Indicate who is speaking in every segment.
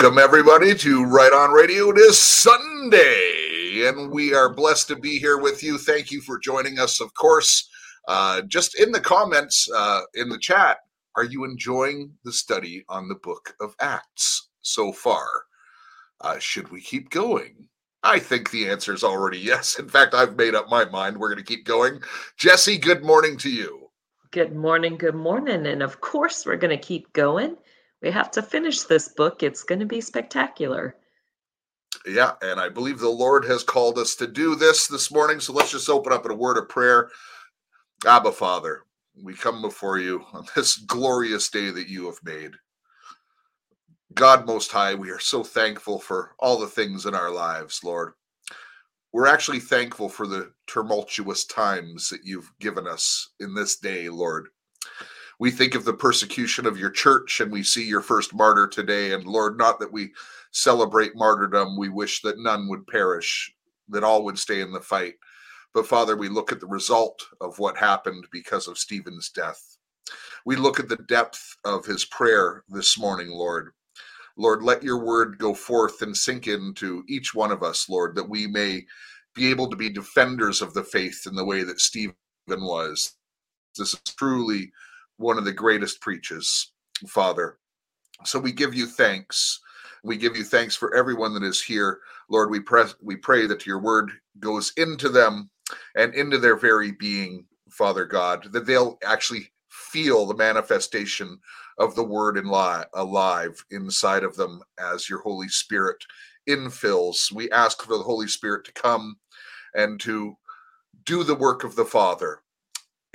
Speaker 1: Welcome, everybody, to Right On Radio. It is Sunday, and we are blessed to be here with you. Thank you for joining us, of course. Uh, just in the comments uh, in the chat, are you enjoying the study on the book of Acts so far? Uh, should we keep going? I think the answer is already yes. In fact, I've made up my mind. We're going to keep going. Jesse, good morning to you.
Speaker 2: Good morning. Good morning. And of course, we're going to keep going we have to finish this book. It's going to be spectacular.
Speaker 1: Yeah, and I believe the Lord has called us to do this this morning. So let's just open up in a word of prayer. Abba, Father, we come before you on this glorious day that you have made. God Most High, we are so thankful for all the things in our lives, Lord. We're actually thankful for the tumultuous times that you've given us in this day, Lord. We think of the persecution of your church and we see your first martyr today. And Lord, not that we celebrate martyrdom, we wish that none would perish, that all would stay in the fight. But Father, we look at the result of what happened because of Stephen's death. We look at the depth of his prayer this morning, Lord. Lord, let your word go forth and sink into each one of us, Lord, that we may be able to be defenders of the faith in the way that Stephen was. This is truly one of the greatest preaches, Father. So we give you thanks. We give you thanks for everyone that is here. Lord, we pray, we pray that your word goes into them and into their very being, Father God, that they'll actually feel the manifestation of the word in li- alive inside of them as your Holy Spirit infills. We ask for the Holy Spirit to come and to do the work of the Father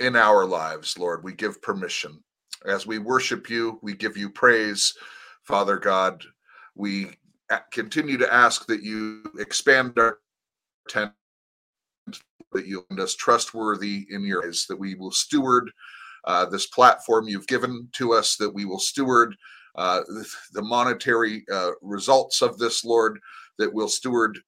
Speaker 1: in our lives, Lord. We give permission. As we worship you, we give you praise, Father God. We continue to ask that you expand our tent, that you end us trustworthy in your eyes, that we will steward uh, this platform you've given to us, that we will steward uh, the monetary uh, results of this, Lord, that we'll steward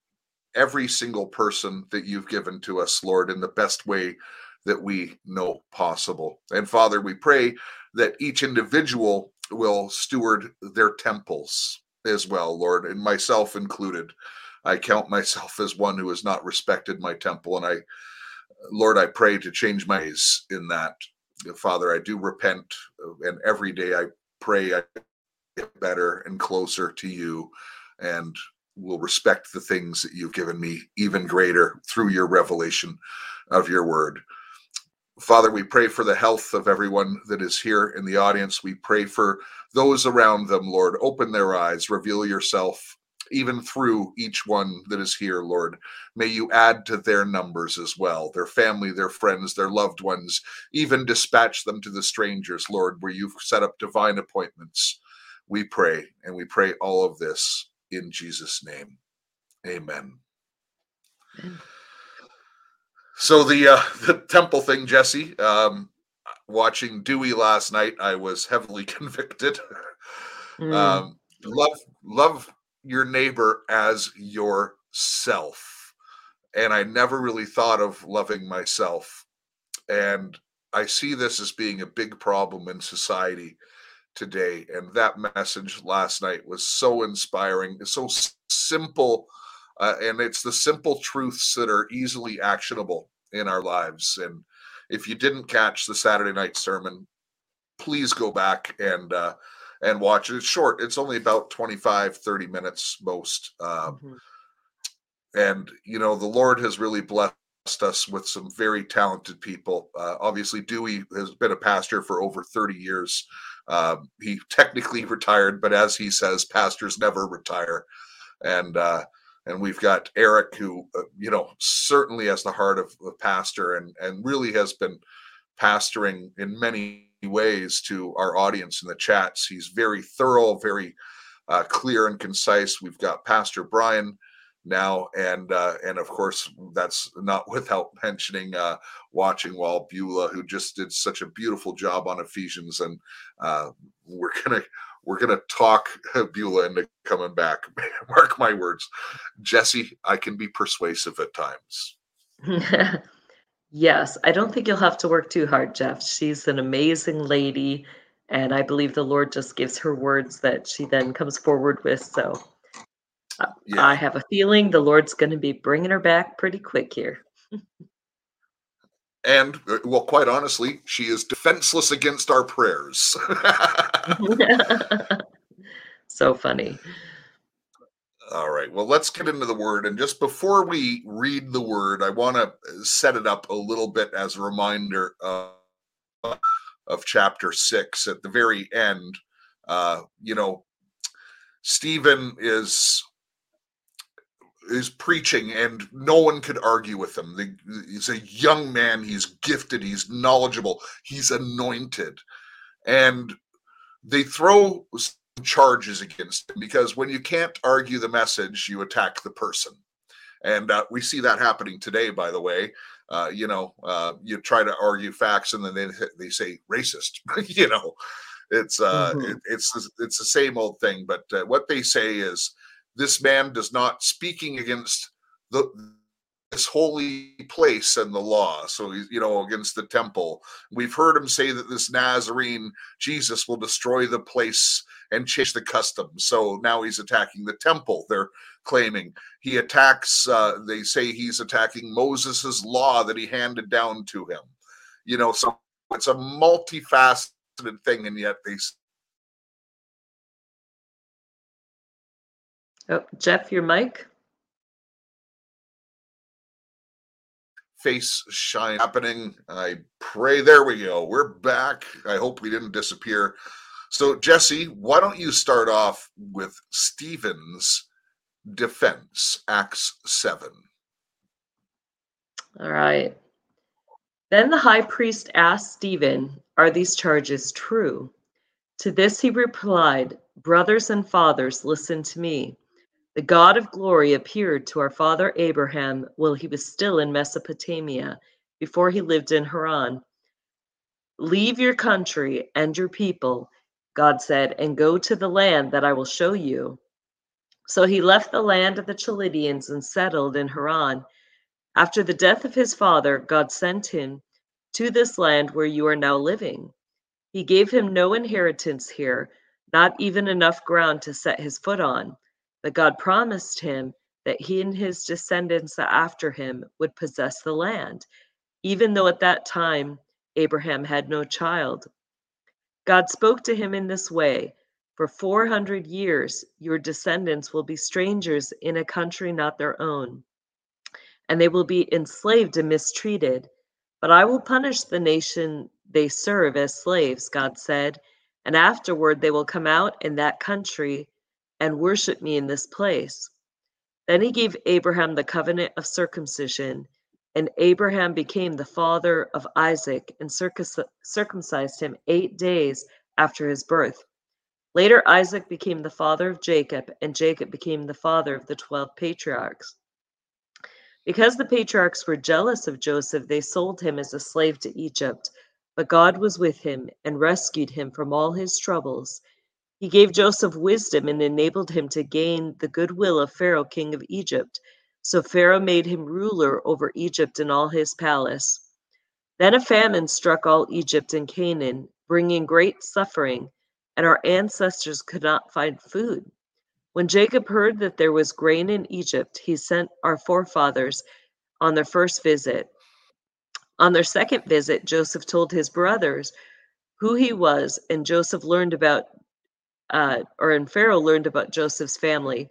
Speaker 1: every single person that you've given to us, Lord, in the best way that we know possible. And Father, we pray that each individual will steward their temples as well, Lord, and myself included. I count myself as one who has not respected my temple. And I, Lord, I pray to change my ways in that. Father, I do repent, and every day I pray I get better and closer to you and will respect the things that you've given me even greater through your revelation of your word. Father, we pray for the health of everyone that is here in the audience. We pray for those around them, Lord. Open their eyes, reveal yourself even through each one that is here, Lord. May you add to their numbers as well, their family, their friends, their loved ones, even dispatch them to the strangers, Lord, where you've set up divine appointments. We pray, and we pray all of this in Jesus' name. Amen. Amen. So the uh, the temple thing, Jesse. Um, watching Dewey last night, I was heavily convicted. Mm. Um, love love your neighbor as yourself, and I never really thought of loving myself, and I see this as being a big problem in society today. And that message last night was so inspiring, so simple. Uh, and it's the simple truths that are easily actionable in our lives. And if you didn't catch the Saturday night sermon, please go back and uh, and watch it. It's short. It's only about 25, 30 minutes most. Um, mm-hmm. And, you know, the Lord has really blessed us with some very talented people. Uh, obviously, Dewey has been a pastor for over 30 years. Um, he technically retired, but as he says, pastors never retire. And uh, and we've got Eric, who uh, you know certainly has the heart of a pastor, and and really has been pastoring in many ways to our audience in the chats. He's very thorough, very uh, clear and concise. We've got Pastor Brian now, and uh, and of course that's not without mentioning uh, watching Wall Beulah, who just did such a beautiful job on Ephesians, and uh, we're gonna we're gonna talk Beulah into coming back. Mark my words, Jesse. I can be persuasive at times.
Speaker 2: yes, I don't think you'll have to work too hard, Jeff. She's an amazing lady, and I believe the Lord just gives her words that she then comes forward with. So uh, yeah. I have a feeling the Lord's going to be bringing her back pretty quick here.
Speaker 1: And, uh, well, quite honestly, she is defenseless against our prayers.
Speaker 2: so funny.
Speaker 1: All right. Well, let's get into the word. And just before we read the word, I want to set it up a little bit as a reminder of, of chapter six at the very end. Uh, you know, Stephen is is preaching and no one could argue with him. he's a young man, he's gifted, he's knowledgeable, he's anointed. And they throw charges against him because when you can't argue the message, you attack the person. And uh, we see that happening today, by the way. uh, you know, uh, you try to argue facts and then they, they say racist, you know, it's, uh, mm-hmm. it, it's, it's the same old thing. But uh, what they say is this man does not speaking against the, this holy place and the law. So he's, you know, against the temple. We've heard him say that this Nazarene Jesus will destroy the place and change the customs. So now he's attacking the temple. They're claiming he attacks. Uh, they say he's attacking Moses's law that he handed down to him. You know, so it's a multifaceted thing, and yet they.
Speaker 2: Oh, Jeff, your mic.
Speaker 1: face shine happening. I pray. There we go. We're back. I hope we didn't disappear. So, Jesse, why don't you start off with Stephen's defense, Acts 7?
Speaker 2: All right. Then the high priest asked Stephen, Are these charges true? To this he replied, Brothers and fathers, listen to me. The God of glory appeared to our father Abraham while he was still in Mesopotamia, before he lived in Haran. Leave your country and your people, God said, and go to the land that I will show you. So he left the land of the Chaldeans and settled in Haran. After the death of his father, God sent him to this land where you are now living. He gave him no inheritance here, not even enough ground to set his foot on but God promised him that he and his descendants after him would possess the land, even though at that time Abraham had no child. God spoke to him in this way For 400 years, your descendants will be strangers in a country not their own, and they will be enslaved and mistreated. But I will punish the nation they serve as slaves, God said, and afterward they will come out in that country and worship me in this place. Then he gave Abraham the covenant of circumcision, and Abraham became the father of Isaac and circumcised him eight days after his birth. Later, Isaac became the father of Jacob, and Jacob became the father of the 12 patriarchs. Because the patriarchs were jealous of Joseph, they sold him as a slave to Egypt. But God was with him and rescued him from all his troubles he gave Joseph wisdom and enabled him to gain the goodwill of Pharaoh, king of Egypt. So Pharaoh made him ruler over Egypt and all his palace. Then a famine struck all Egypt and Canaan, bringing great suffering, and our ancestors could not find food. When Jacob heard that there was grain in Egypt, he sent our forefathers on their first visit. On their second visit, Joseph told his brothers who he was, and Joseph learned about uh, or and Pharaoh learned about Joseph's family.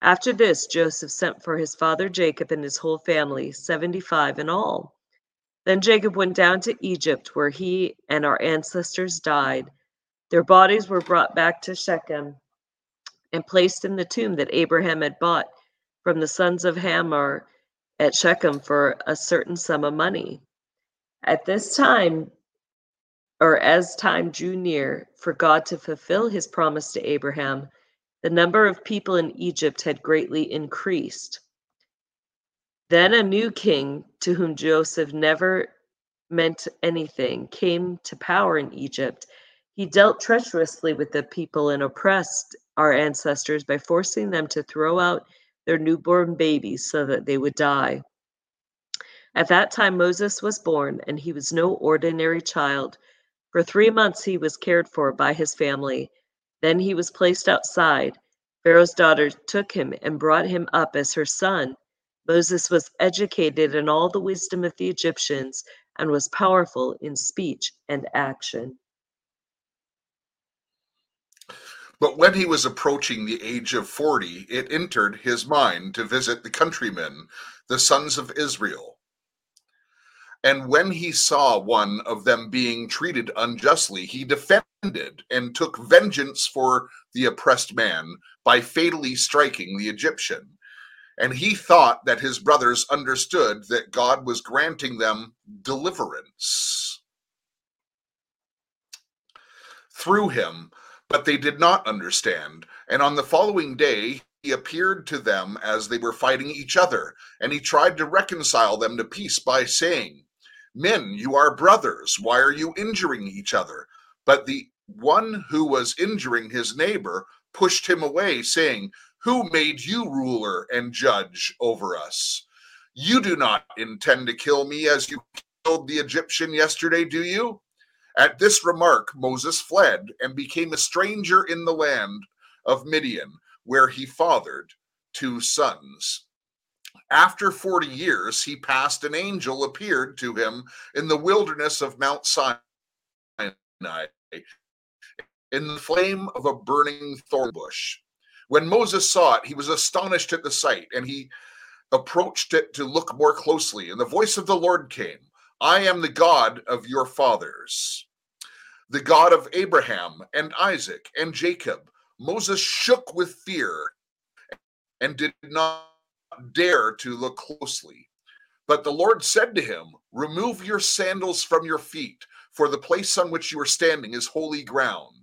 Speaker 2: After this, Joseph sent for his father Jacob and his whole family, 75 in all. Then Jacob went down to Egypt, where he and our ancestors died. Their bodies were brought back to Shechem and placed in the tomb that Abraham had bought from the sons of Hamor at Shechem for a certain sum of money. At this time, or as time drew near for God to fulfill his promise to Abraham, the number of people in Egypt had greatly increased. Then a new king, to whom Joseph never meant anything, came to power in Egypt. He dealt treacherously with the people and oppressed our ancestors by forcing them to throw out their newborn babies so that they would die. At that time, Moses was born, and he was no ordinary child for three months he was cared for by his family. Then he was placed outside. Pharaoh's daughter took him and brought him up as her son. Moses was educated in all the wisdom of the Egyptians and was powerful in speech and action.
Speaker 1: But when he was approaching the age of forty, it entered his mind to visit the countrymen, the sons of Israel and when he saw one of them being treated unjustly, he defended and took vengeance for the oppressed man by fatally striking the Egyptian. And he thought that his brothers understood that God was granting them deliverance through him, but they did not understand. And on the following day, he appeared to them as they were fighting each other, and he tried to reconcile them to peace by saying, Men, you are brothers. Why are you injuring each other? But the one who was injuring his neighbor pushed him away, saying, Who made you ruler and judge over us? You do not intend to kill me as you killed the Egyptian yesterday, do you? At this remark, Moses fled and became a stranger in the land of Midian where he fathered two sons. After 40 years, he passed, an angel appeared to him in the wilderness of Mount Sinai in the flame of a burning thorn bush. When Moses saw it, he was astonished at the sight, and he approached it to look more closely. And the voice of the Lord came I am the God of your fathers, the God of Abraham and Isaac and Jacob. Moses shook with fear and did not dare to look closely. But the Lord said to him, Remove your sandals from your feet, for the place on which you are standing is holy ground.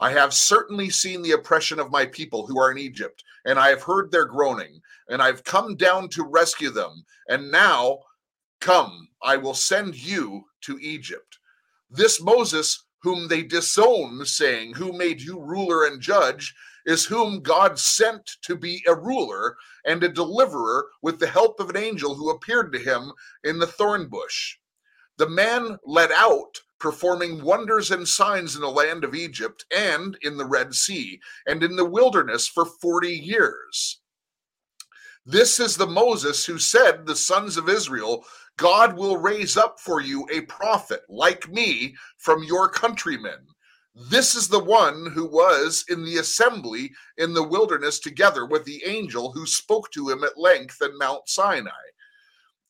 Speaker 1: I have certainly seen the oppression of my people who are in Egypt, and I have heard their groaning, and I've come down to rescue them. And now, come, I will send you to Egypt. This Moses whom they disown, saying, Who made you ruler and judge, is whom God sent to be a ruler and a deliverer with the help of an angel who appeared to him in the thorn bush. The man led out, performing wonders and signs in the land of Egypt and in the Red Sea and in the wilderness for 40 years. This is the Moses who said, The sons of Israel God will raise up for you a prophet like me from your countrymen. This is the one who was in the assembly in the wilderness together with the angel who spoke to him at length in Mount Sinai,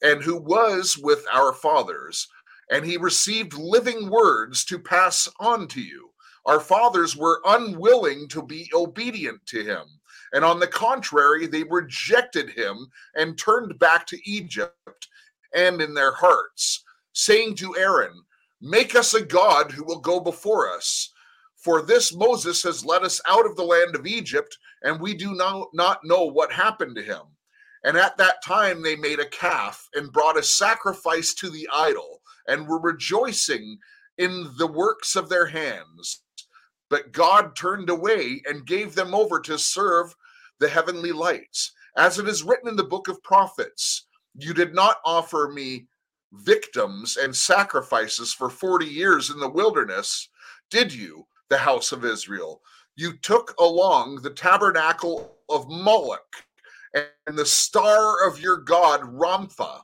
Speaker 1: and who was with our fathers. And he received living words to pass on to you. Our fathers were unwilling to be obedient to him. And on the contrary, they rejected him and turned back to Egypt and in their hearts, saying to Aaron, Make us a God who will go before us. For this Moses has led us out of the land of Egypt, and we do not, know what happened to him. And at that time they made a calf and brought a sacrifice to the idol, and were rejoicing in the works of their hands. But God turned away and gave them over to serve the heavenly lights. As it is written in the book of prophets, you did not offer me victims and sacrifices for 40 years in the wilderness, did you, the house of Israel? You took along the tabernacle of Moloch and the star of your god Rompha,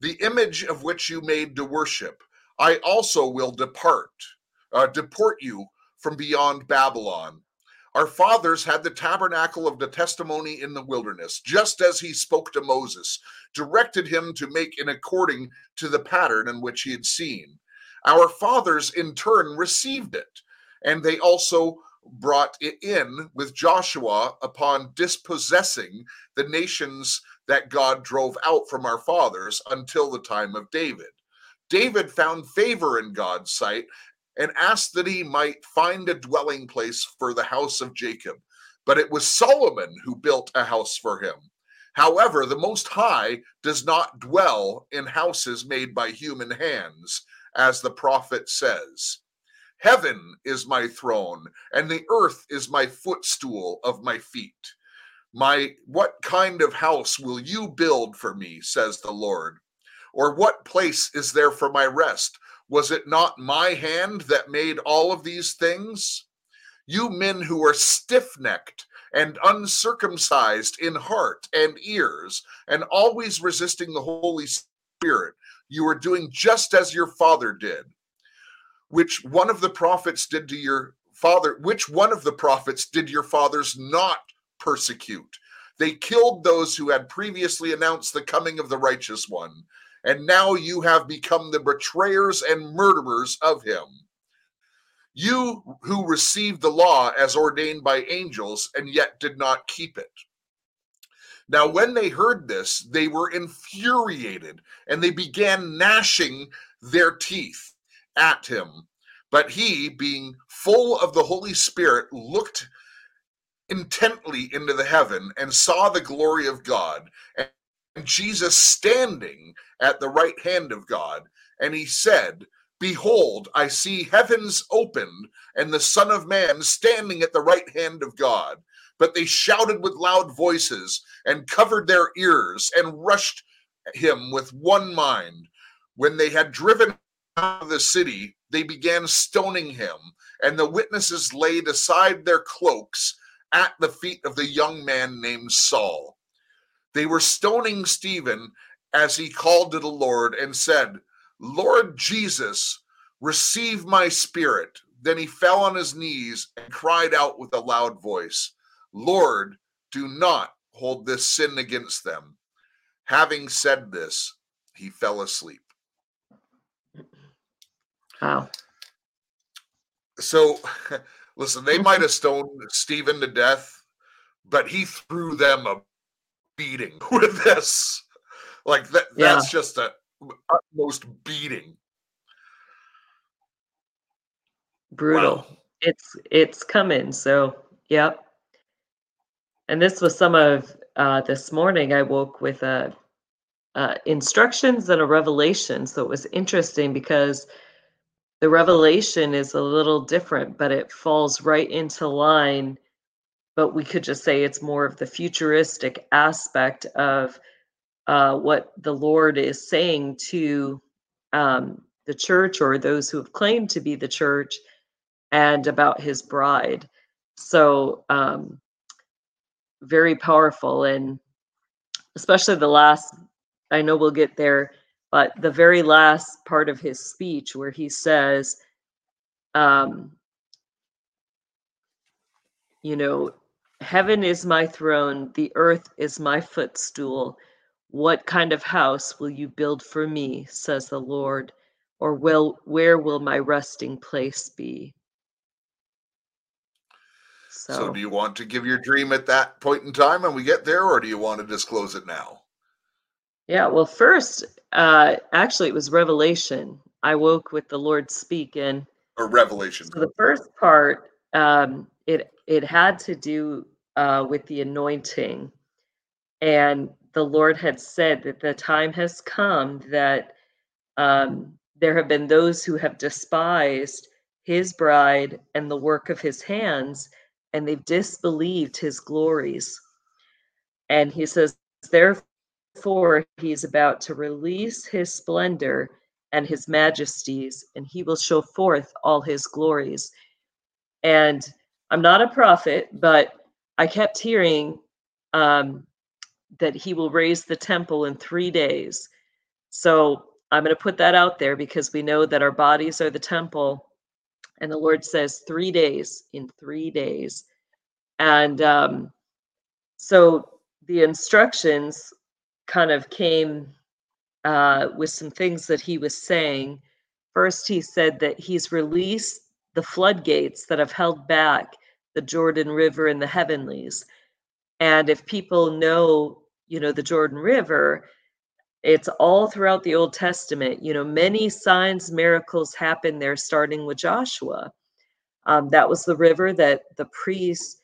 Speaker 1: the image of which you made to worship. I also will depart, uh, deport you from beyond Babylon. Our fathers had the tabernacle of the testimony in the wilderness, just as he spoke to Moses, directed him to make in according to the pattern in which he had seen. Our fathers in turn received it, and they also brought it in with Joshua upon dispossessing the nations that God drove out from our fathers until the time of David. David found favor in God's sight and asked that he might find a dwelling place for the house of Jacob. But it was Solomon who built a house for him. However, the Most High does not dwell in houses made by human hands, as the prophet says. Heaven is my throne, and the earth is my footstool of my feet. My what kind of house will you build for me, says the Lord? Or what place is there for my rest? Was it not my hand that made all of these things? You men who are stiff necked and uncircumcised in heart and ears, and always resisting the Holy Spirit, you are doing just as your father did. Which one of the prophets did to your father? Which one of the prophets did your fathers not persecute? They killed those who had previously announced the coming of the righteous one and now you have become the betrayers and murderers of him. You who received the law as ordained by angels and yet did not keep it. Now, when they heard this, they were infuriated and they began gnashing their teeth at him. But he, being full of the Holy Spirit, looked intently into the heaven and saw the glory of God and Jesus standing at the right hand of God. And he said, Behold, I see heavens opened and the Son of Man standing at the right hand of God. But they shouted with loud voices and covered their ears and rushed him with one mind. When they had driven out of the city, they began stoning him, and the witnesses laid aside their cloaks at the feet of the young man named Saul. They were stoning Stephen as he called to the Lord and said, Lord Jesus, receive my spirit. Then he fell on his knees and cried out with a loud voice, Lord, do not hold this sin against them. Having said this, he fell asleep.
Speaker 2: Wow.
Speaker 1: So, listen, they might have stoned Stephen to death, but he threw them a beating with this. Like that, yeah. that's just a utmost beating.
Speaker 2: Brutal. Wow. It's it's coming. So, yep. And this was some of uh, this morning. I woke with a uh, instructions and a revelation. So it was interesting because the revelation is a little different, but it falls right into line. But we could just say it's more of the futuristic aspect of uh, what the Lord is saying to um, the church or those who have claimed to be the church and about his bride. So, um, very powerful. And especially the last, I know we'll get there but the very last part of his speech, where he says, um, you know, heaven is my throne, the earth is my footstool. What kind of house will you build for me, says the Lord? Or will where will my resting place be?
Speaker 1: So, so do you want to give your dream at that point in time and we get there, or do you want to disclose it now?
Speaker 2: Yeah, well, first, uh, actually, it was revelation. I woke with the Lord speaking.
Speaker 1: Or revelation.
Speaker 2: So the first part, um, it it had to do uh, with the anointing, and the Lord had said that the time has come that um, there have been those who have despised His bride and the work of His hands, and they've disbelieved His glories. And He says, therefore he's about to release his splendor and his majesties, and he will show forth all his glories. And I'm not a prophet, but I kept hearing um, that he will raise the temple in three days. So I'm going to put that out there because we know that our bodies are the temple. And the Lord says three days in three days. And um, so the instructions kind of came uh, with some things that he was saying. First, he said that he's released the floodgates that have held back the Jordan River and the heavenlies. And if people know, you know, the Jordan River, it's all throughout the Old Testament. You know, many signs, miracles happen there, starting with Joshua. Um, that was the river that the priests,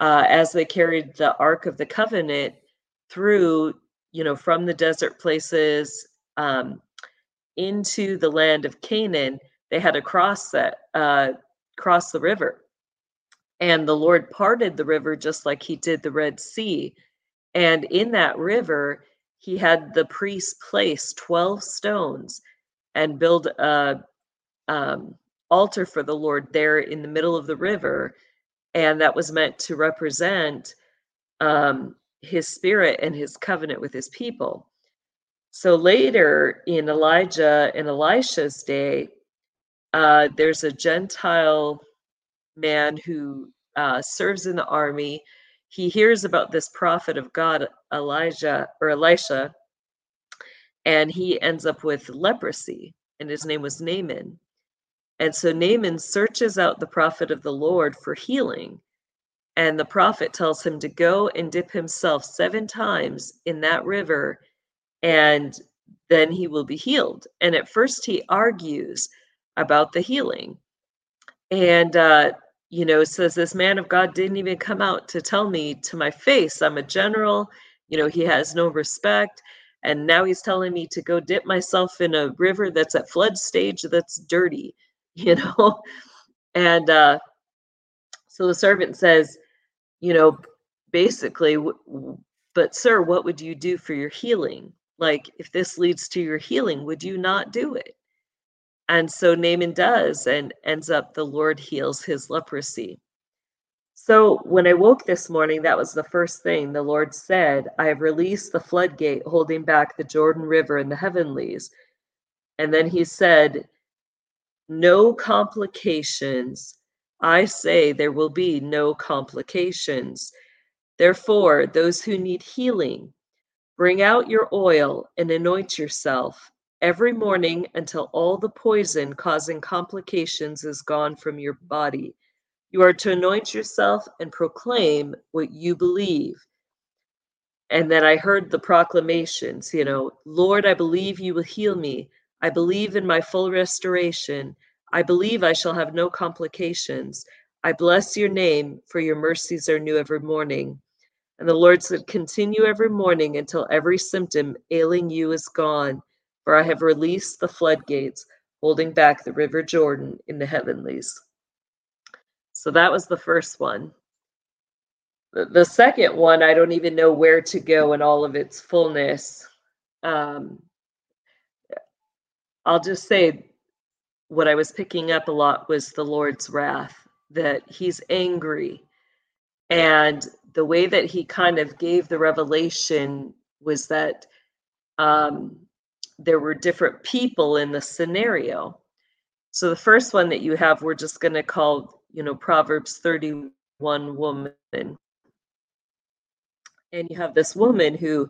Speaker 2: uh, as they carried the Ark of the Covenant through you know, from the desert places um, into the land of Canaan, they had to cross that, uh, cross the river. And the Lord parted the river just like he did the Red Sea. And in that river, he had the priests place 12 stones and build a um, altar for the Lord there in the middle of the river. And that was meant to represent um, his spirit and his covenant with his people. So later in Elijah and Elisha's day, uh, there's a Gentile man who uh, serves in the army. He hears about this prophet of God, Elijah or Elisha, and he ends up with leprosy, and his name was Naaman. And so Naaman searches out the prophet of the Lord for healing. And the prophet tells him to go and dip himself seven times in that river, and then he will be healed. And at first, he argues about the healing. And uh, you know, says this man of God didn't even come out to tell me to my face, I'm a general. You know, he has no respect. And now he's telling me to go dip myself in a river that's at flood stage that's dirty, you know? And uh, so the servant says, you know, basically, but sir, what would you do for your healing? Like, if this leads to your healing, would you not do it? And so Naaman does, and ends up the Lord heals his leprosy. So when I woke this morning, that was the first thing the Lord said I have released the floodgate holding back the Jordan River in the heavenlies. And then he said, No complications. I say there will be no complications. Therefore, those who need healing, bring out your oil and anoint yourself every morning until all the poison causing complications is gone from your body. You are to anoint yourself and proclaim what you believe. And then I heard the proclamations, you know, Lord, I believe you will heal me. I believe in my full restoration. I believe I shall have no complications. I bless your name, for your mercies are new every morning. And the Lord said, Continue every morning until every symptom ailing you is gone for I have released the floodgates, holding back the river Jordan in the heavenlies. So that was the first one. The, second one, I don't even know where to go in all of its fullness. Um, I'll just say what I was picking up a lot was the Lord's wrath, that he's angry. And the way that he kind of gave the revelation was that um, there were different people in the scenario. So the first one that you have, we're just going to call, you know, Proverbs 31 woman. And you have this woman who,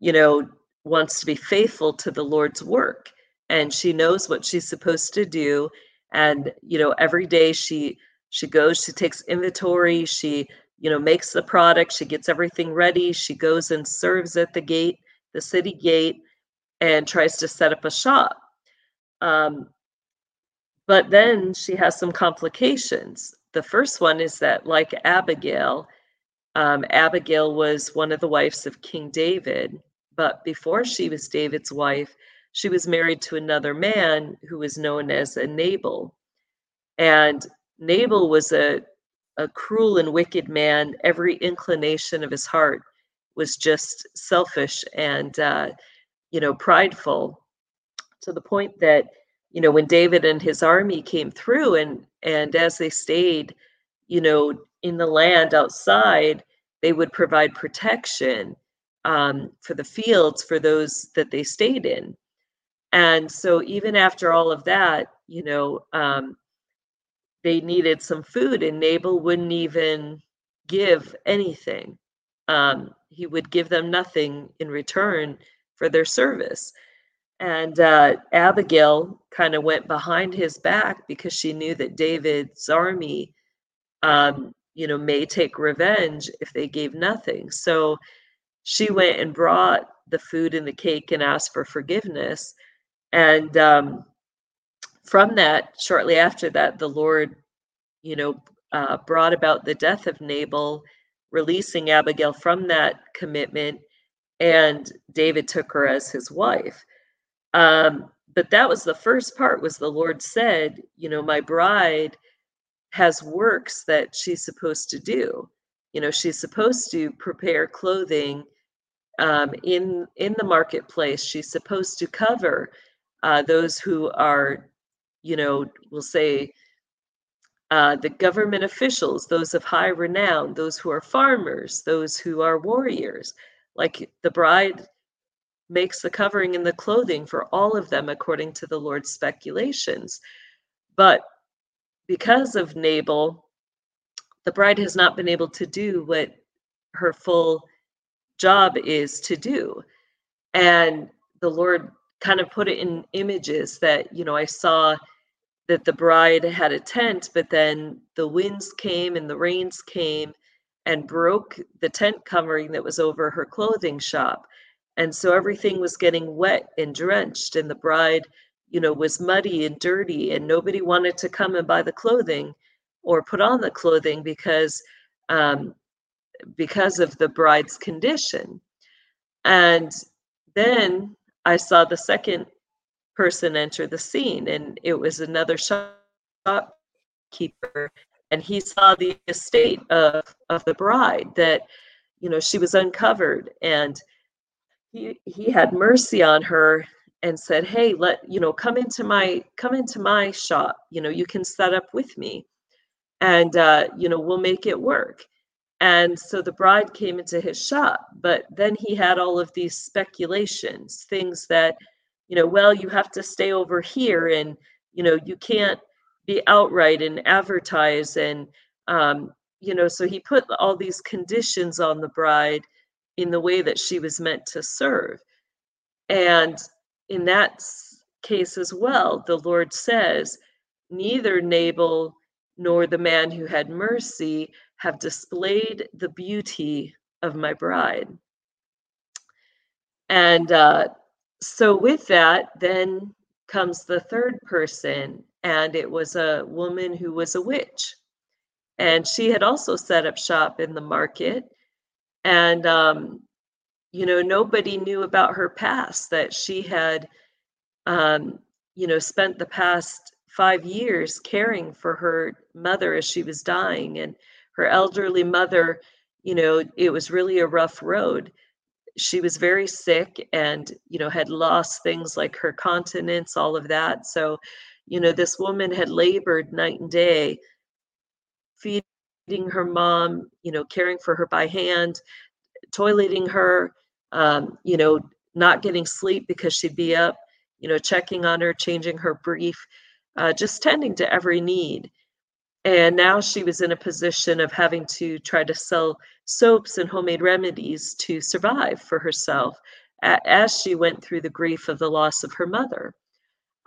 Speaker 2: you know, wants to be faithful to the Lord's work and she knows what she's supposed to do and you know every day she she goes she takes inventory she you know makes the product she gets everything ready she goes and serves at the gate the city gate and tries to set up a shop. Um, but then she has some complications. The first one is that, like Abigail, um, Abigail was one of the wives of King David, but before she was David's wife, she was married to another man who was known as a Nabal. And Nabal was a, a cruel and wicked man. Every inclination of his heart was just selfish and uh, you know, prideful to the point that, you know, when David and his army came through and and as they stayed, you know, in the land outside, they would provide protection um, for the fields for those that they stayed in. And so even after all of that, you know, um, they needed some food, and Nabal wouldn't even give anything. Um, he would give them nothing in return for their service. And uh, Abigail kind of went behind his back because she knew that David's army, um, you know, may take revenge if they gave nothing. So she went and brought the food and the cake and asked for forgiveness. And um, from that, shortly after that, the Lord, you know, uh, brought about the death of Nabal, releasing Abigail from that commitment and David took her as his wife. Um, but that was the first part was the Lord said, you know, my bride has works that she's supposed to do. You know, she's supposed to prepare clothing um, in in the marketplace. She's supposed to cover uh, those who are, you know, we'll say uh, the government officials, those of high renown, those who are farmers, those who are warriors. Like the bride makes the covering and the clothing for all of them according to the Lord's speculations. But because of Nabal, the bride has not been able to do what her full job is to do. And the Lord kind of put it in images that, you know, I saw that the bride had a tent, but then the winds came and the rains came and broke the tent covering that was over her clothing shop. And so everything was getting wet and drenched, and the bride, you know, was muddy and dirty, and nobody wanted to come and buy the clothing or put on the clothing because um, because of the bride's condition. And then I saw the second person enter the scene, and it was another shopkeeper, and he saw the estate of of the bride that you know she was uncovered, and he he had mercy on her and said, "Hey, let you know, come into my come into my shop. You know, you can set up with me, and uh, you know, we'll make it work." And so the bride came into his shop, but then he had all of these speculations, things that, you know, well, you have to stay over here and, you know, you can't be outright and advertise. And, um, you know, so he put all these conditions on the bride in the way that she was meant to serve. And in that case as well, the Lord says, neither Nabal nor the man who had mercy have displayed the beauty of my bride. And uh, so, with that, then comes the third person, and it was a woman who was a witch. And she had also set up shop in the market. And, um, you know, nobody knew about her past, that she had, um, you know, spent the past five years caring for her mother as she was dying. And her elderly mother, you know, it was really a rough road. She was very sick and, you know, had lost things like her continence, all of that. So, you know, this woman had labored night and day, feeding her mom, you know, caring for her by hand, toileting her, um, you know, not getting sleep because she'd be up, you know, checking on her, changing her brief, uh, just tending to every need. And now she was in a position of having to try to sell soaps and homemade remedies to survive for herself as she went through the grief of the loss of her mother.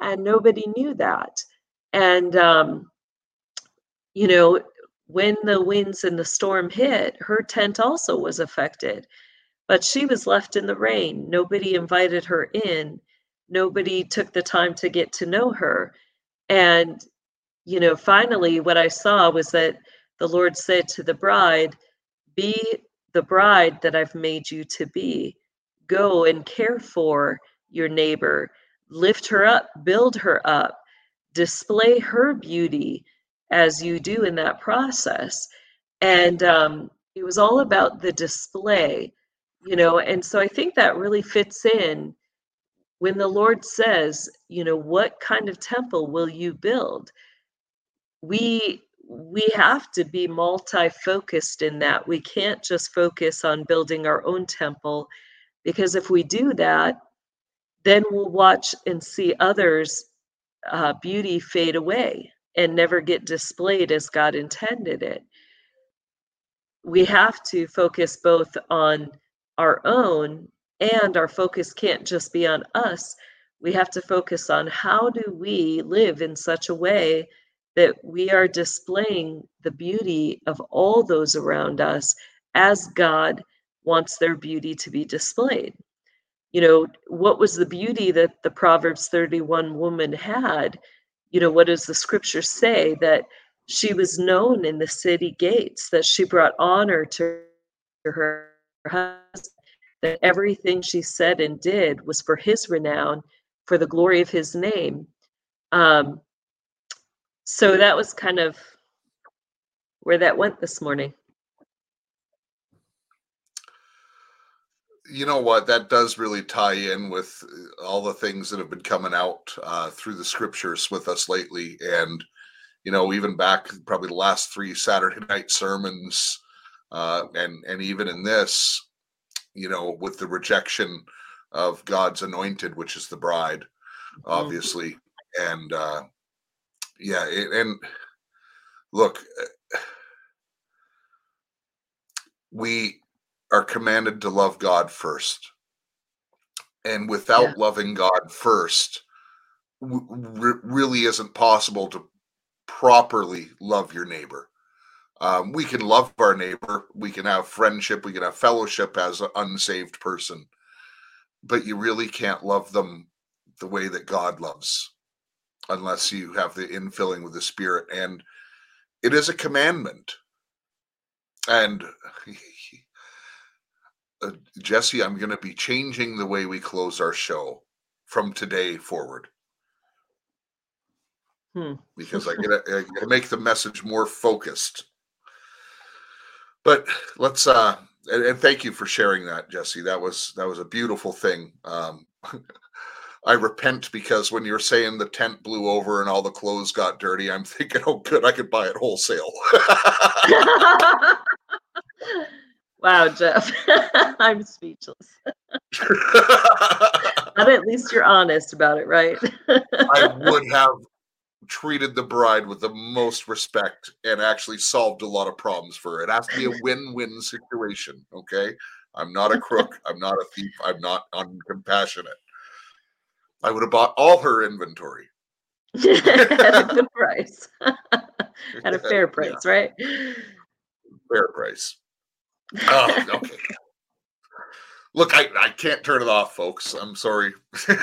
Speaker 2: And nobody knew that. And, um, you know, when the winds and the storm hit, her tent also was affected. But she was left in the rain. Nobody invited her in. Nobody took the time to get to know her. And you know, finally, what I saw was that the Lord said to the bride, Be the bride that I've made you to be. Go and care for your neighbor, lift her up, build her up, display her beauty as you do in that process. And um, it was all about the display, you know, and so I think that really fits in when the Lord says, you know, what kind of temple will you build? we we have to be multi-focused in that we can't just focus on building our own temple because if we do that then we'll watch and see others uh, beauty fade away and never get displayed as god intended it we have to focus both on our own and our focus can't just be on us we have to focus on how do we live in such a way that we are displaying the beauty of all those around us as God wants their beauty to be displayed. You know, what was the beauty that the Proverbs 31 woman had? You know, what does the scripture say? That she was known in the city gates, that she brought honor to her husband, that everything she said and did was for his renown, for the glory of his name. Um, so that was kind of where that went this morning.
Speaker 1: You know what? That does really tie in with uh, all the things that have been coming out uh, through the scriptures with us lately. And, you know, even back probably the last three Saturday night sermons, uh, and, and even in this, you know, with the rejection of God's anointed, which is the bride, mm-hmm. obviously. Mm-hmm. And, uh, yeah, it, and look, uh, we are commanded to love God first. And without yeah. loving God first, really isn't possible to properly love your neighbor. Um, we can love our neighbor, we can have friendship, we can have fellowship as an unsaved person, but you really can't love them the way that God loves unless you have the infilling with the spirit and it is a commandment. And uh, Jesse, I'm going to be changing the way we close our show from today forward. Hmm. Because I got to make the message more focused. But let's uh and, and, thank you for sharing that, Jesse. That was that was a beautiful thing. Um, I repent because when you're saying the tent blew over and all the clothes got dirty, I'm thinking, oh, good, I could buy it wholesale.
Speaker 2: wow, Jeff, I'm speechless. but at least you're honest about it, right?
Speaker 1: I would have treated the bride with the most respect and actually solved a lot of problems for her. It has to be a win-win situation. Okay. I'm not a crook. I'm not a thief. I'm not uncompassionate. I would have bought all her inventory.
Speaker 2: at a good price. at a fair price, yeah. right?
Speaker 1: Fair price. Oh, okay. Look, I, I can't turn it off, folks. I'm sorry.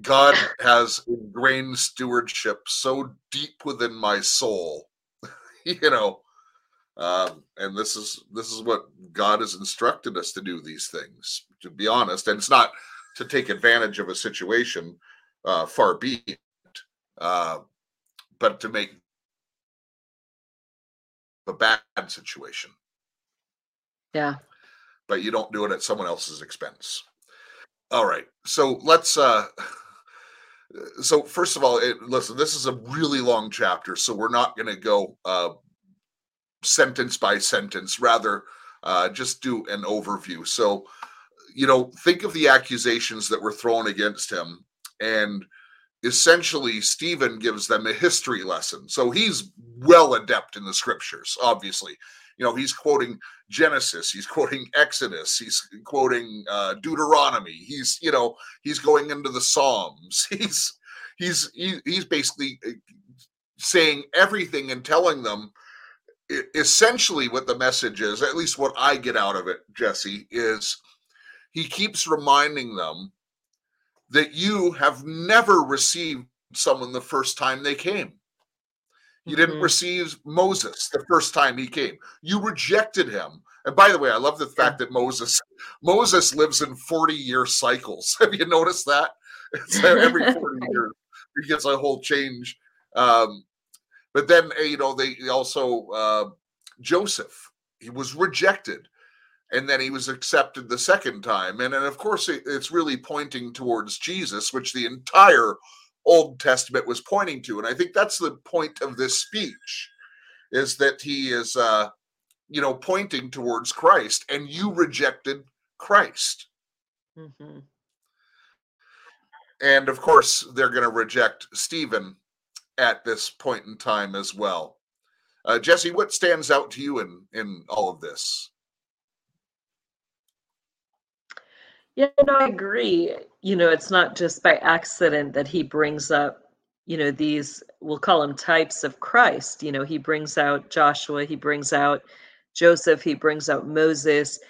Speaker 1: God has ingrained stewardship so deep within my soul, you know. Um, and this is this is what God has instructed us to do these things. To be honest, and it's not to take advantage of a situation, uh, far be it, uh, but to make a bad situation.
Speaker 2: Yeah.
Speaker 1: But you don't do it at someone else's expense. All right. So let's uh so first of all, it, listen, this is a really long chapter, so we're not going to go uh sentence by sentence, rather uh just do an overview. So, you know, think of the accusations that were thrown against him and essentially Stephen gives them a history lesson. So he's well adept in the scriptures, obviously. You know he's quoting genesis he's quoting exodus he's quoting uh, deuteronomy. He's you know he's going into the psalms. He's he's he, he's basically uh, saying everything and telling them essentially what the message is at least what i get out of it jesse is he keeps reminding them that you have never received someone the first time they came you didn't mm-hmm. receive Moses the first time he came. You rejected him. And by the way, I love the fact that Moses Moses lives in 40 year cycles. Have you noticed that? It's every 40 years he gets a whole change. Um, but then you know they also uh, Joseph he was rejected and then he was accepted the second time and, and of course it, it's really pointing towards jesus which the entire Old Testament was pointing to. And I think that's the point of this speech is that he is, uh, you know, pointing towards Christ, and you rejected Christ. Mm-hmm. And of course, they're going to reject Stephen at this point in time as well. Uh, Jesse, what stands out to you in in all of this?
Speaker 2: Yeah, no, I agree. You know, it's not just by accident that he brings up, you know, these, we'll call them types of Christ. You know, he brings out Joshua, he brings out Joseph, he brings out Moses.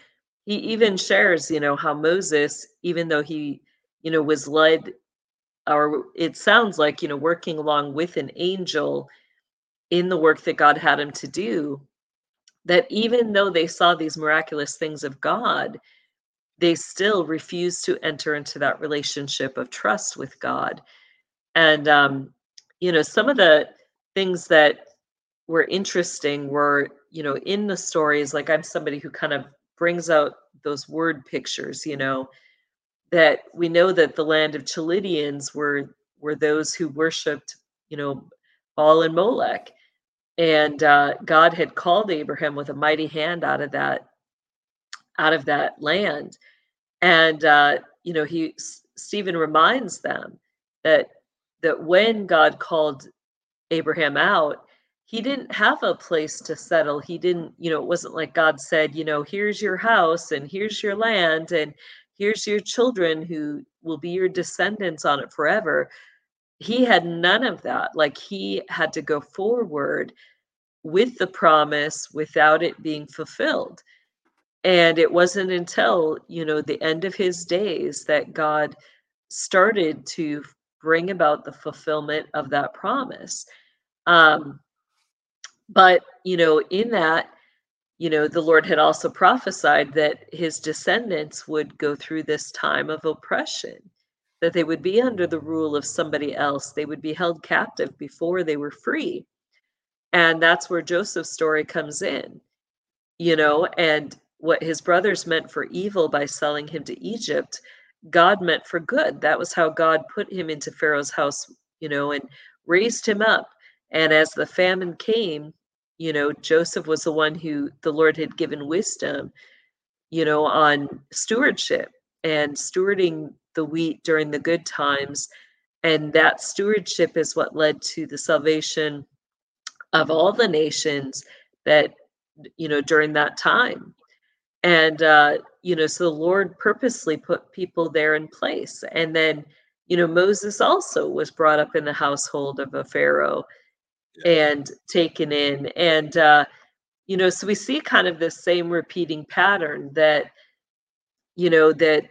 Speaker 2: He even shares, you know, how Moses, even though he, you know, was led, or it sounds like, you know, working along with an angel in the work that God had him to do, that even though they saw these miraculous things of God, they still refuse to enter into that relationship of trust with God. And, um, you know, some of the things that were interesting were, you know, in the stories, like I'm somebody who kind of brings out those word pictures, you know, that we know that the land of Chaldeans were were those who worshipped, you know, Baal and Molech. And uh, God had called Abraham with a mighty hand out of that out of that land and uh, you know he stephen reminds them that that when god called abraham out he didn't have a place to settle. He didn't you know it wasn't like god said you know here's your house and here's your land and here's your children who will be your descendants on it forever. He had none of that. Like he had to go forward with the promise without it being fulfilled and it wasn't until you know the end of his days that god started to bring about the fulfillment of that promise Um, but, you know, in that, you know, the Lord had also prophesied that his descendants would go through this time of oppression, that they would be under the rule of somebody else, they would be held captive before they were free. And that's where Joseph's story comes in, you know, and what his brothers meant for evil by selling him to Egypt, God meant for good. That was how God put him into Pharaoh's house, you know, and raised him up. And as the famine came, you know, Joseph was the one who the Lord had given wisdom, you know, on stewardship and stewarding the wheat during the good times. And that stewardship is what led to the salvation of all the nations that, you know, during that time. And, uh, you know, so the Lord purposely put people there in place. And then, you know, Moses also was brought up in the household of a Pharaoh and taken in. And, uh, you know, so we see kind of this same repeating pattern that, you know, that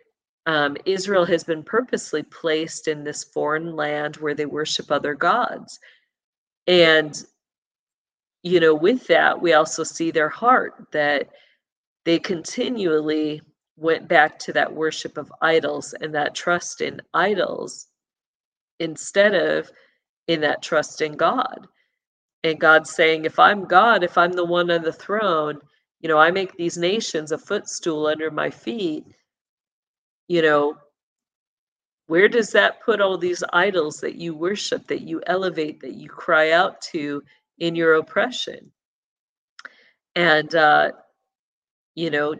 Speaker 2: um, Israel has been purposely placed in this foreign land where they worship other gods. And, you know, with that, we also see their heart that they continually went back to that worship of idols and that trust in idols instead of in that trust in God and God's saying, if I'm God, if I'm the one on the throne, you know, I make these nations a footstool under my feet, you know, where does that put all these idols that you worship, that you elevate, that you cry out to in your oppression? And, uh, you know,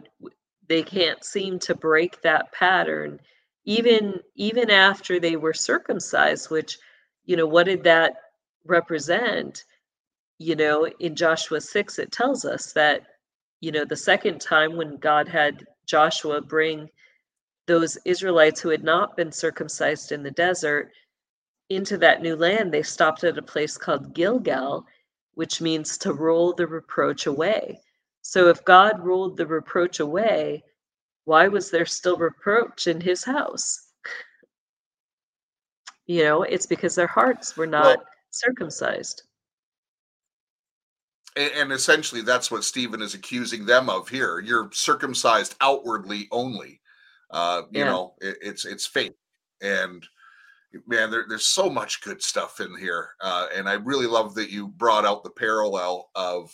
Speaker 2: they can't seem to break that pattern even mm-hmm. even after they were circumcised which you know what did that represent you know, in Joshua 6, it tells us that, you know, the second time when God had Joshua bring those Israelites who had not been circumcised in the desert into that new land, they stopped at a place called Gilgal, which means to roll the reproach away. So if God rolled the reproach away, why was there still reproach in his house? You know, it's because their hearts were not well, circumcised
Speaker 1: and essentially that's what Stephen is accusing them of here. You're circumcised outwardly only. Uh, you yeah. know, it, it's it's fake, and man, there, there's so much good stuff in here, uh, and I really love that you brought out the parallel of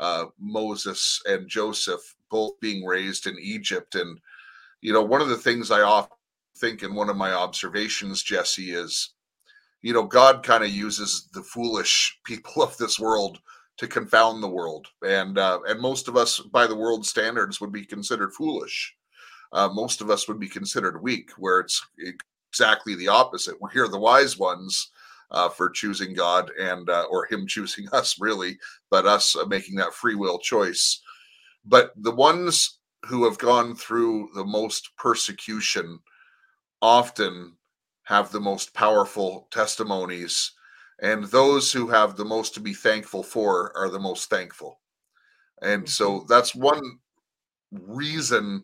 Speaker 1: uh, Moses and Joseph both being raised in Egypt, and you know, one of the things I often think in one of my observations, Jesse, is you know, God kind of uses the foolish people of this world to confound the world, and uh, and most of us, by the world standards, would be considered foolish. Uh, most of us would be considered weak, where it's exactly the opposite. We're here the wise ones uh, for choosing God and uh, or Him choosing us, really, but us uh, making that free will choice. But the ones who have gone through the most persecution often have the most powerful testimonies and those who have the most to be thankful for are the most thankful and so mm-hmm. that's one reason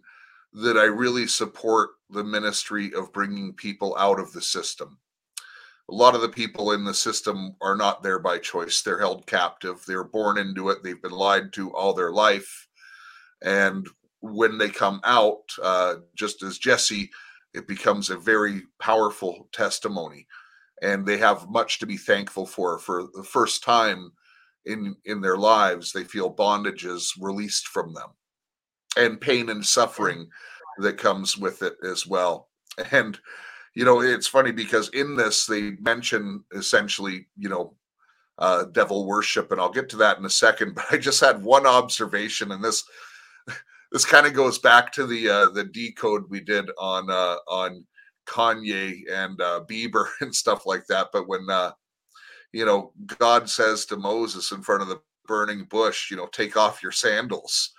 Speaker 1: that i really support the ministry of bringing people out of the system a lot of the people in the system are not there by choice. They're held captive. They're born into it. They've been lied to all their life. And when they come out uh, just as jesse it becomes a very powerful testimony. And they have much to be thankful for. For the first time in in their lives, they feel bondages released from them, and pain and suffering that comes with it as well. And you know, it's funny because in this they mention essentially, you know, uh, devil worship, and I'll get to that in a second. But I just had one observation, and this this kind of goes back to the uh, the decode we did on uh, on Kanye and uh, Bieber and stuff like that. But when uh, you know God says to Moses in front of the burning bush, you know, take off your sandals.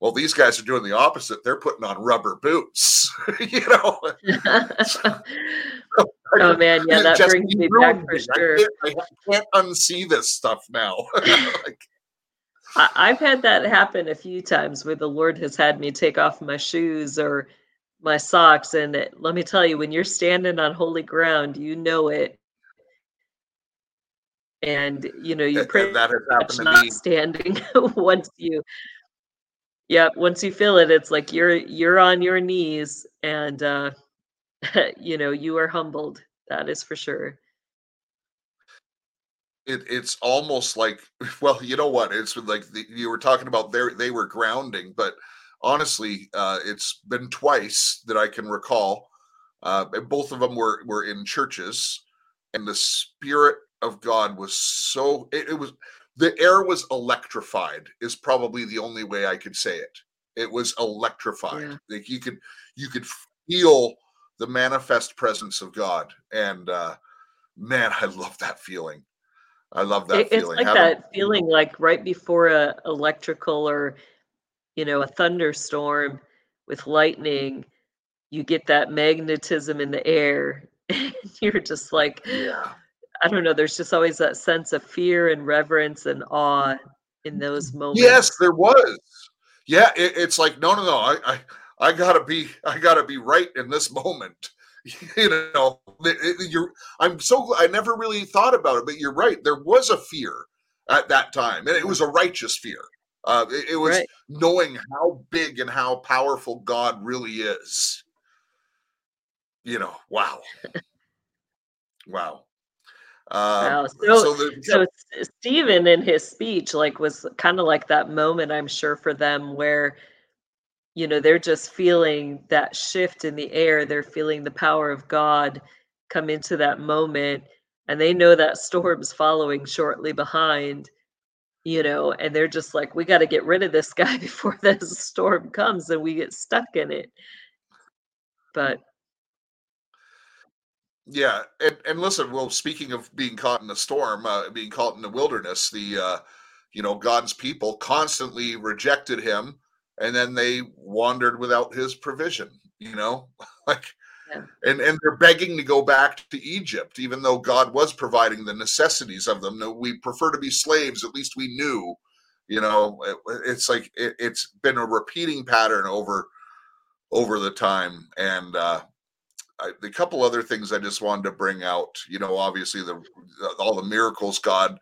Speaker 1: Well, these guys are doing the opposite. They're putting on rubber boots. you know.
Speaker 2: oh man, yeah, that brings me back for sure.
Speaker 1: I can't, I can't unsee this stuff now. like,
Speaker 2: I've had that happen a few times where the Lord has had me take off my shoes or my socks. And it, let me tell you, when you're standing on holy ground, you know it. and you know you pretty
Speaker 1: that has happened
Speaker 2: much not standing once you yeah once you feel it it's like you're you're on your knees and uh you know you are humbled that is for sure.
Speaker 1: It, it's almost like well you know what? It's like the, you were talking about they they were grounding but honestly uh it's been twice that i can recall uh both of them were were in churches and the spirit of god was so it, it was the air was electrified is probably the only way i could say it it was electrified yeah. like you could you could feel the manifest presence of god and uh man i love that feeling I love that
Speaker 2: it,
Speaker 1: feeling.
Speaker 2: It's like Having, that feeling like right before a electrical or you know a thunderstorm with lightning, you get that magnetism in the air. And you're just like,
Speaker 1: yeah.
Speaker 2: I don't know. There's just always that sense of fear and reverence and awe in those moments.
Speaker 1: Yes, there was. Yeah, it, it's like no, no, no. I, I, I gotta be, I gotta be right in this moment. you know you're i'm so i never really thought about it but you're right there was a fear at that time and it was a righteous fear uh, it, it, was right. knowing how big and how powerful god really is you know wow wow
Speaker 2: wow. Um, so, so, the, so Stephen in his speech, like, was kind of like that moment, I'm sure, for them where you know they're just feeling that shift in the air they're feeling the power of god come into that moment and they know that storm's following shortly behind you know and they're just like we got to get rid of this guy before this storm comes and we get stuck in it but
Speaker 1: yeah and, and listen well speaking of being caught in a storm uh, being caught in the wilderness the uh you know god's people constantly rejected him and then they wandered without his provision you know? Like yeah. and and they're begging to go back to egypt even though god was providing the necessities of them. No we prefer to be slaves at least we knew you know? It, it's like it, it's been a repeating pattern over over the time and uh I, the couple other things I just wanted to bring out, you know, obviously the all the miracles God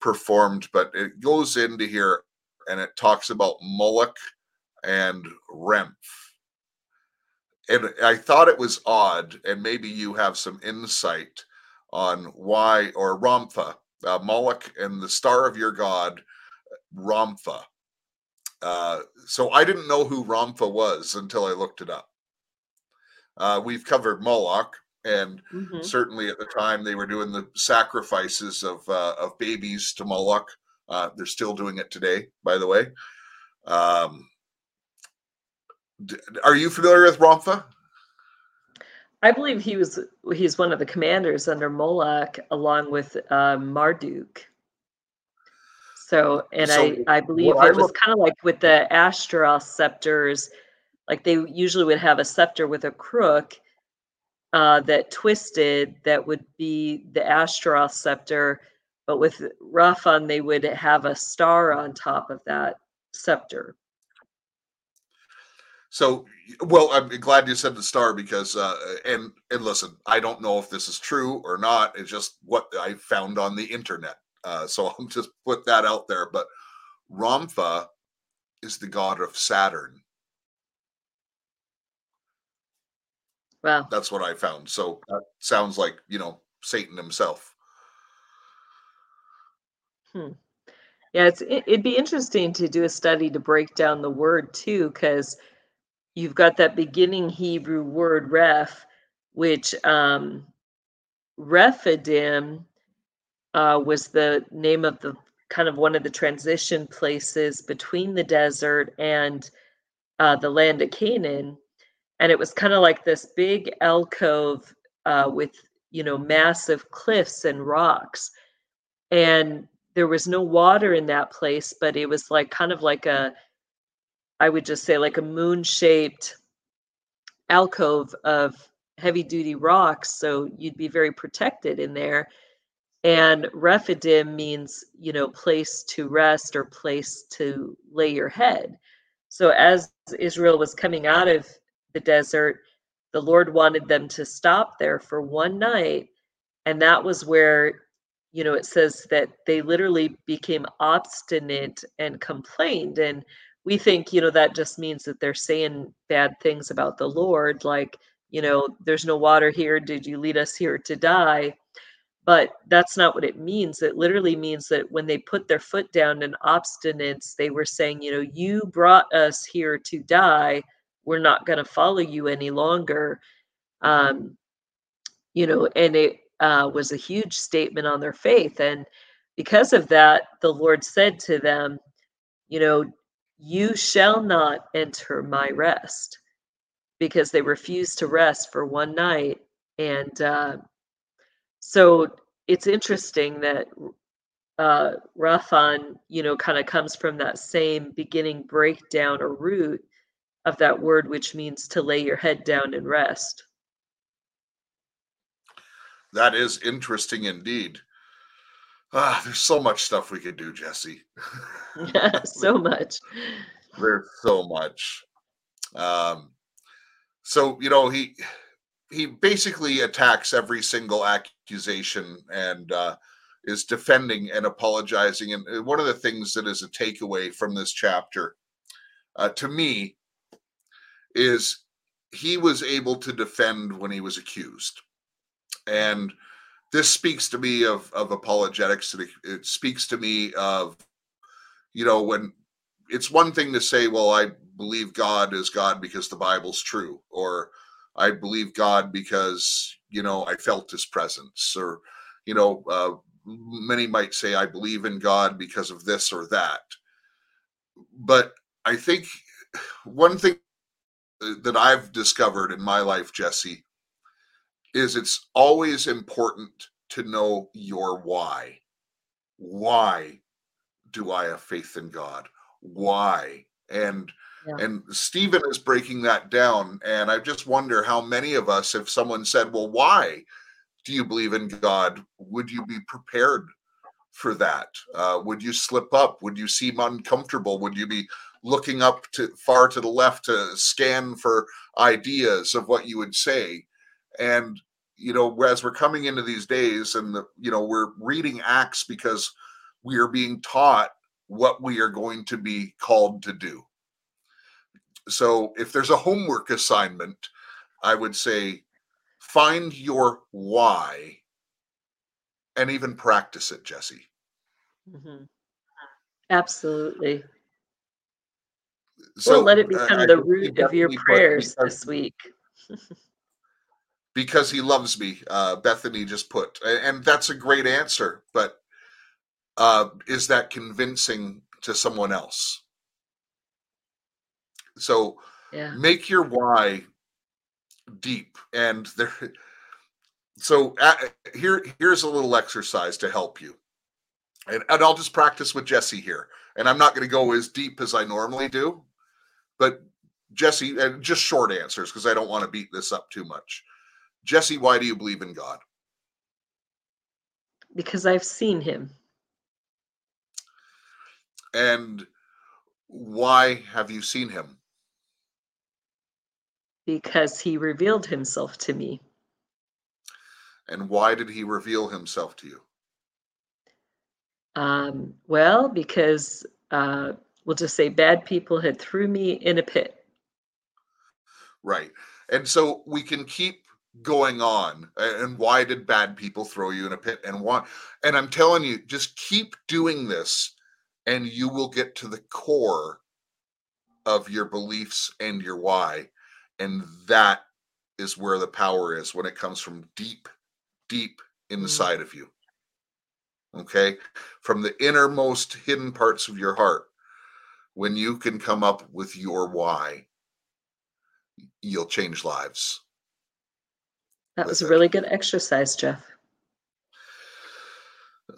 Speaker 1: performed, but it goes into here and it talks about Moloch and Remph. And I thought it was odd, and maybe you have some insight on why, or Rompha, uh, Moloch and the star of your god, Rompha. Uh, so I didn't know who Rompha was until I looked it up. Uh, we've covered Moloch, and mm-hmm. certainly at the time they were doing the sacrifices of uh, of babies to Moloch. Uh, they're still doing it today, by the way. Um, are you familiar with Rompha?
Speaker 2: I believe he was he's one of the commanders under Moloch, along with uh, Marduk. So, and so, I I believe it was kind of like with the Ashtaroth scepters, like they usually would have a scepter with a crook uh, that twisted that would be the Ashtaroth scepter, but with Raphan they would have a star on top of that scepter.
Speaker 1: So, well, I'm glad you said the star because, uh, and and listen, I don't know if this is true or not. It's just what I found on the internet. Uh, so I'll just put that out there. But Rompha is the god of Saturn.
Speaker 2: Wow,
Speaker 1: that's what I found. So that sounds like you know Satan himself.
Speaker 2: Hmm. Yeah, it's it'd be interesting to do a study to break down the word too, because you've got that beginning Hebrew word ref, which um, Rephidim uh, was the name of the kind of one of the transition places between the desert and uh, the land of Canaan. And it was kind of like this big alcove uh, with, you know, massive cliffs and rocks. And there was no water in that place, but it was like kind of like a I would just say like a moon shaped alcove of heavy duty rocks. So you'd be very protected in there. And Rephidim means, you know, place to rest or place to lay your head. So as Israel was coming out of the desert, the Lord wanted them to stop there for one night. And that was where you know, it says that they literally became obstinate and complained. And we think, you know, that just means that they're saying bad things about the Lord, like, you know, there's no water here. Did you lead us here to die? But that's not what it means. It literally means that when they put their foot down in obstinance, they were saying, you know, you brought us here to die. We're not going to follow you any longer. Um, you know, and it uh, was a huge statement on their faith. And because of that, the Lord said to them, you know, you shall not enter my rest because they refused to rest for one night. And uh, so it's interesting that uh, Raphan, you know, kind of comes from that same beginning breakdown or root of that word, which means to lay your head down and rest.
Speaker 1: That is interesting indeed. Ah, there's so much stuff we could do, Jesse.
Speaker 2: yeah, so much.
Speaker 1: There's so much. Um, so you know he he basically attacks every single accusation and uh, is defending and apologizing. And uh, one of the things that is a takeaway from this chapter, uh, to me, is he was able to defend when he was accused. And this speaks to me of of apologetics it speaks to me of you know when it's one thing to say well i believe god is god because the bible's true or i believe god because you know i felt his presence or you know uh, many might say i believe in god because of this or that. But i think one thing that i've discovered in my life jesse is it's always important to know your why. Why do I have faith in God? Why? And yeah. and Stephen is breaking that down. And I just wonder how many of us, if someone said, Well, why do you believe in God? Would you be prepared for that? Uh, would you slip up? Would you seem uncomfortable? Would you be looking up to far to the left to scan for ideas of what you would say? And you know, as we're coming into these days, and the, you know, we're reading Acts because we are being taught what we are going to be called to do. So, if there's a homework assignment, I would say find your why and even practice it, Jesse.
Speaker 2: Mm-hmm. Absolutely. So well, let it become uh, the root of your prayers this week.
Speaker 1: because he loves me. Uh, Bethany just put, and that's a great answer. But uh, is that convincing to someone else? So yeah. make your why deep, and there. So uh, here, here's a little exercise to help you, and, and I'll just practice with Jesse here. And I'm not going to go as deep as I normally do, but Jesse, and just short answers because I don't want to beat this up too much. Jesse, why do you believe in God?
Speaker 2: Because I've seen him.
Speaker 1: And why have you seen him?
Speaker 2: Because he revealed himself to me.
Speaker 1: And why did he reveal himself to you?
Speaker 2: Um, well, because uh, we'll just say bad people had threw me in a pit.
Speaker 1: Right. And so we can keep going on and why did bad people throw you in a pit and why and i'm telling you just keep doing this and you will get to the core of your beliefs and your why and that is where the power is when it comes from deep deep inside mm-hmm. of you okay from the innermost hidden parts of your heart when you can come up with your why you'll change lives
Speaker 2: that was a really good exercise, Jeff.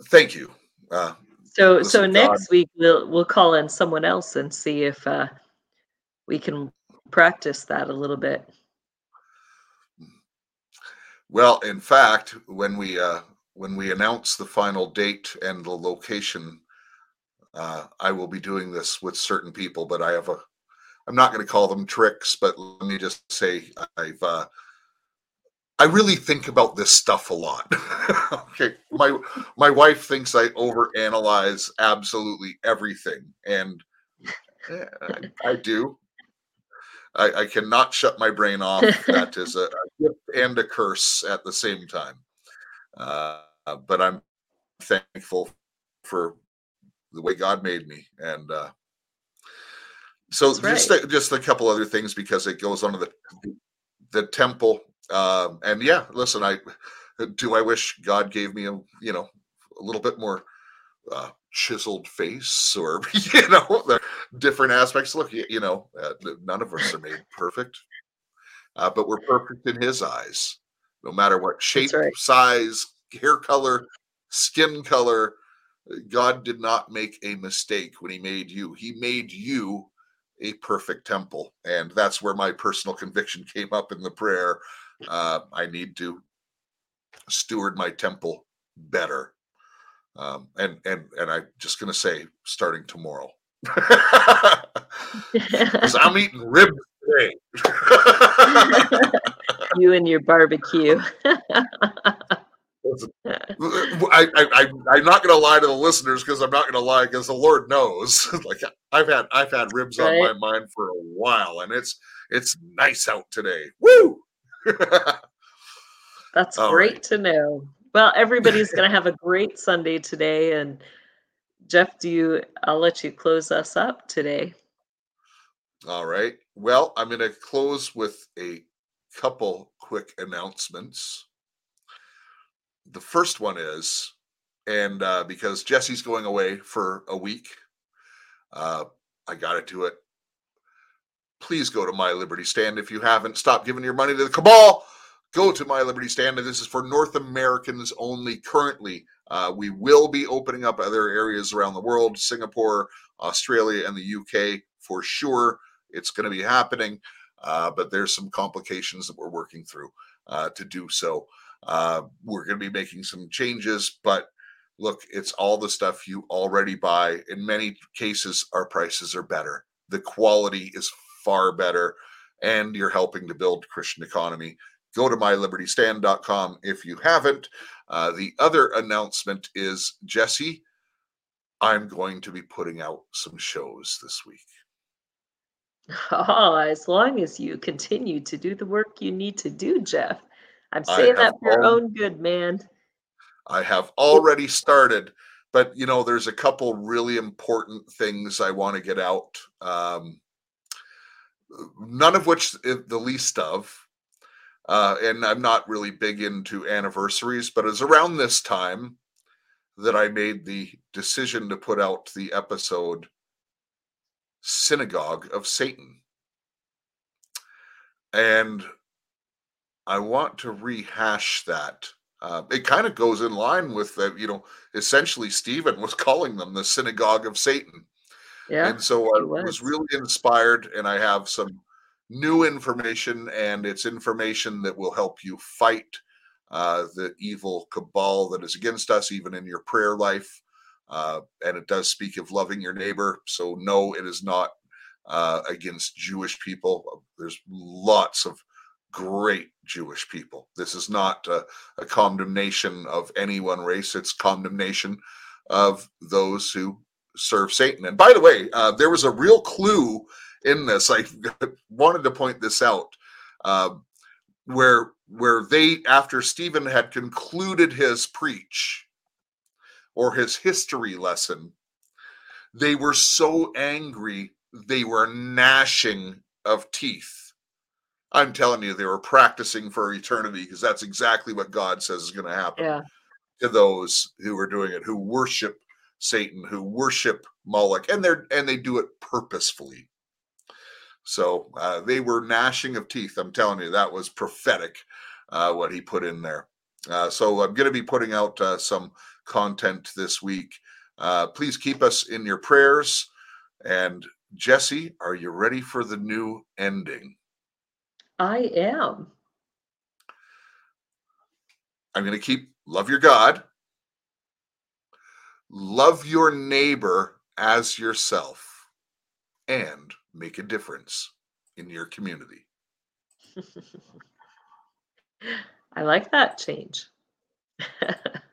Speaker 1: Thank you. Uh,
Speaker 2: so so next God. week we'll we'll call in someone else and see if uh, we can practice that a little bit.
Speaker 1: Well, in fact, when we uh, when we announce the final date and the location, uh, I will be doing this with certain people. But I have a, I'm not going to call them tricks, but let me just say I've uh, I really think about this stuff a lot. okay, my my wife thinks I overanalyze absolutely everything, and eh, I, I, do. I, I, cannot shut my brain off. that is a, a, gift and a curse at the same time. Uh, but I'm thankful for the way God made me, and uh, so just a, just a couple other things because it goes on to the the temple um, and yeah, listen, I do. I wish God gave me a you know a little bit more uh, chiseled face, or you know, the different aspects. Look, you, you know, uh, none of us are made perfect, uh, but we're perfect in His eyes, no matter what shape, right. size, hair color, skin color. God did not make a mistake when He made you. He made you a perfect temple. And that's where my personal conviction came up in the prayer uh, I need to steward my temple better. Um, and and and I'm just gonna say, starting tomorrow, because I'm eating ribs today.
Speaker 2: you and your barbecue.
Speaker 1: I, I, I, am not going to lie to the listeners because I'm not going to lie because the Lord knows. like I've had, I've had ribs right. on my mind for a while, and it's, it's nice out today. Woo!
Speaker 2: That's All great right. to know. Well, everybody's going to have a great Sunday today. And Jeff, do you, I'll let you close us up today.
Speaker 1: All right. Well, I'm going to close with a couple quick announcements. The first one is, and uh, because Jesse's going away for a week, uh, I got to do it please go to My Liberty Stand. If you haven't, stop giving your money to the cabal. Go to My Liberty Stand. And this is for North Americans only currently. Uh, we will be opening up other areas around the world Singapore, Australia, and the UK for sure. It's going to be happening, uh, but there's some complications that we're working through uh, to do so. Uh, we're going to be making some changes, but look, it's all the stuff you already buy. In many cases, our prices are better. The quality is far better and you're helping to build Christian economy. Go to mylibertystand.com if you haven't. Uh, the other announcement is Jesse, I'm going to be putting out some shows this week.
Speaker 2: Oh, as long as you continue to do the work you need to do, Jeff. I'm saying that for your own good, man.
Speaker 1: I have already started, but you know, there's a couple really important things I want to get out. Um, none of which the least of. Uh, and I'm not really big into anniversaries, but it's around this time that I made the decision to put out the episode Synagogue of Satan. And I want to rehash that. Uh, it kind of goes in line with the, you know, essentially Stephen was calling them the synagogue of Satan. Yeah. And so I was. was really inspired, and I have some new information, and it's information that will help you fight uh, the evil cabal that is against us, even in your prayer life. Uh, and it does speak of loving your neighbor. So, no, it is not uh, against Jewish people. There's lots of great Jewish people. This is not a, a condemnation of any one race, it's condemnation of those who serve Satan. And by the way, uh, there was a real clue in this. I wanted to point this out, uh, where where they after Stephen had concluded his preach or his history lesson, they were so angry they were gnashing of teeth. I'm telling you, they were practicing for eternity because that's exactly what God says is going to happen yeah. to those who are doing it, who worship Satan, who worship Moloch, and they're and they do it purposefully. So uh, they were gnashing of teeth. I'm telling you, that was prophetic uh, what he put in there. Uh, so I'm going to be putting out uh, some content this week. Uh, please keep us in your prayers. And Jesse, are you ready for the new ending?
Speaker 2: I am.
Speaker 1: I'm going to keep love your God love your neighbor as yourself, and make a difference in your community.
Speaker 2: I like that change.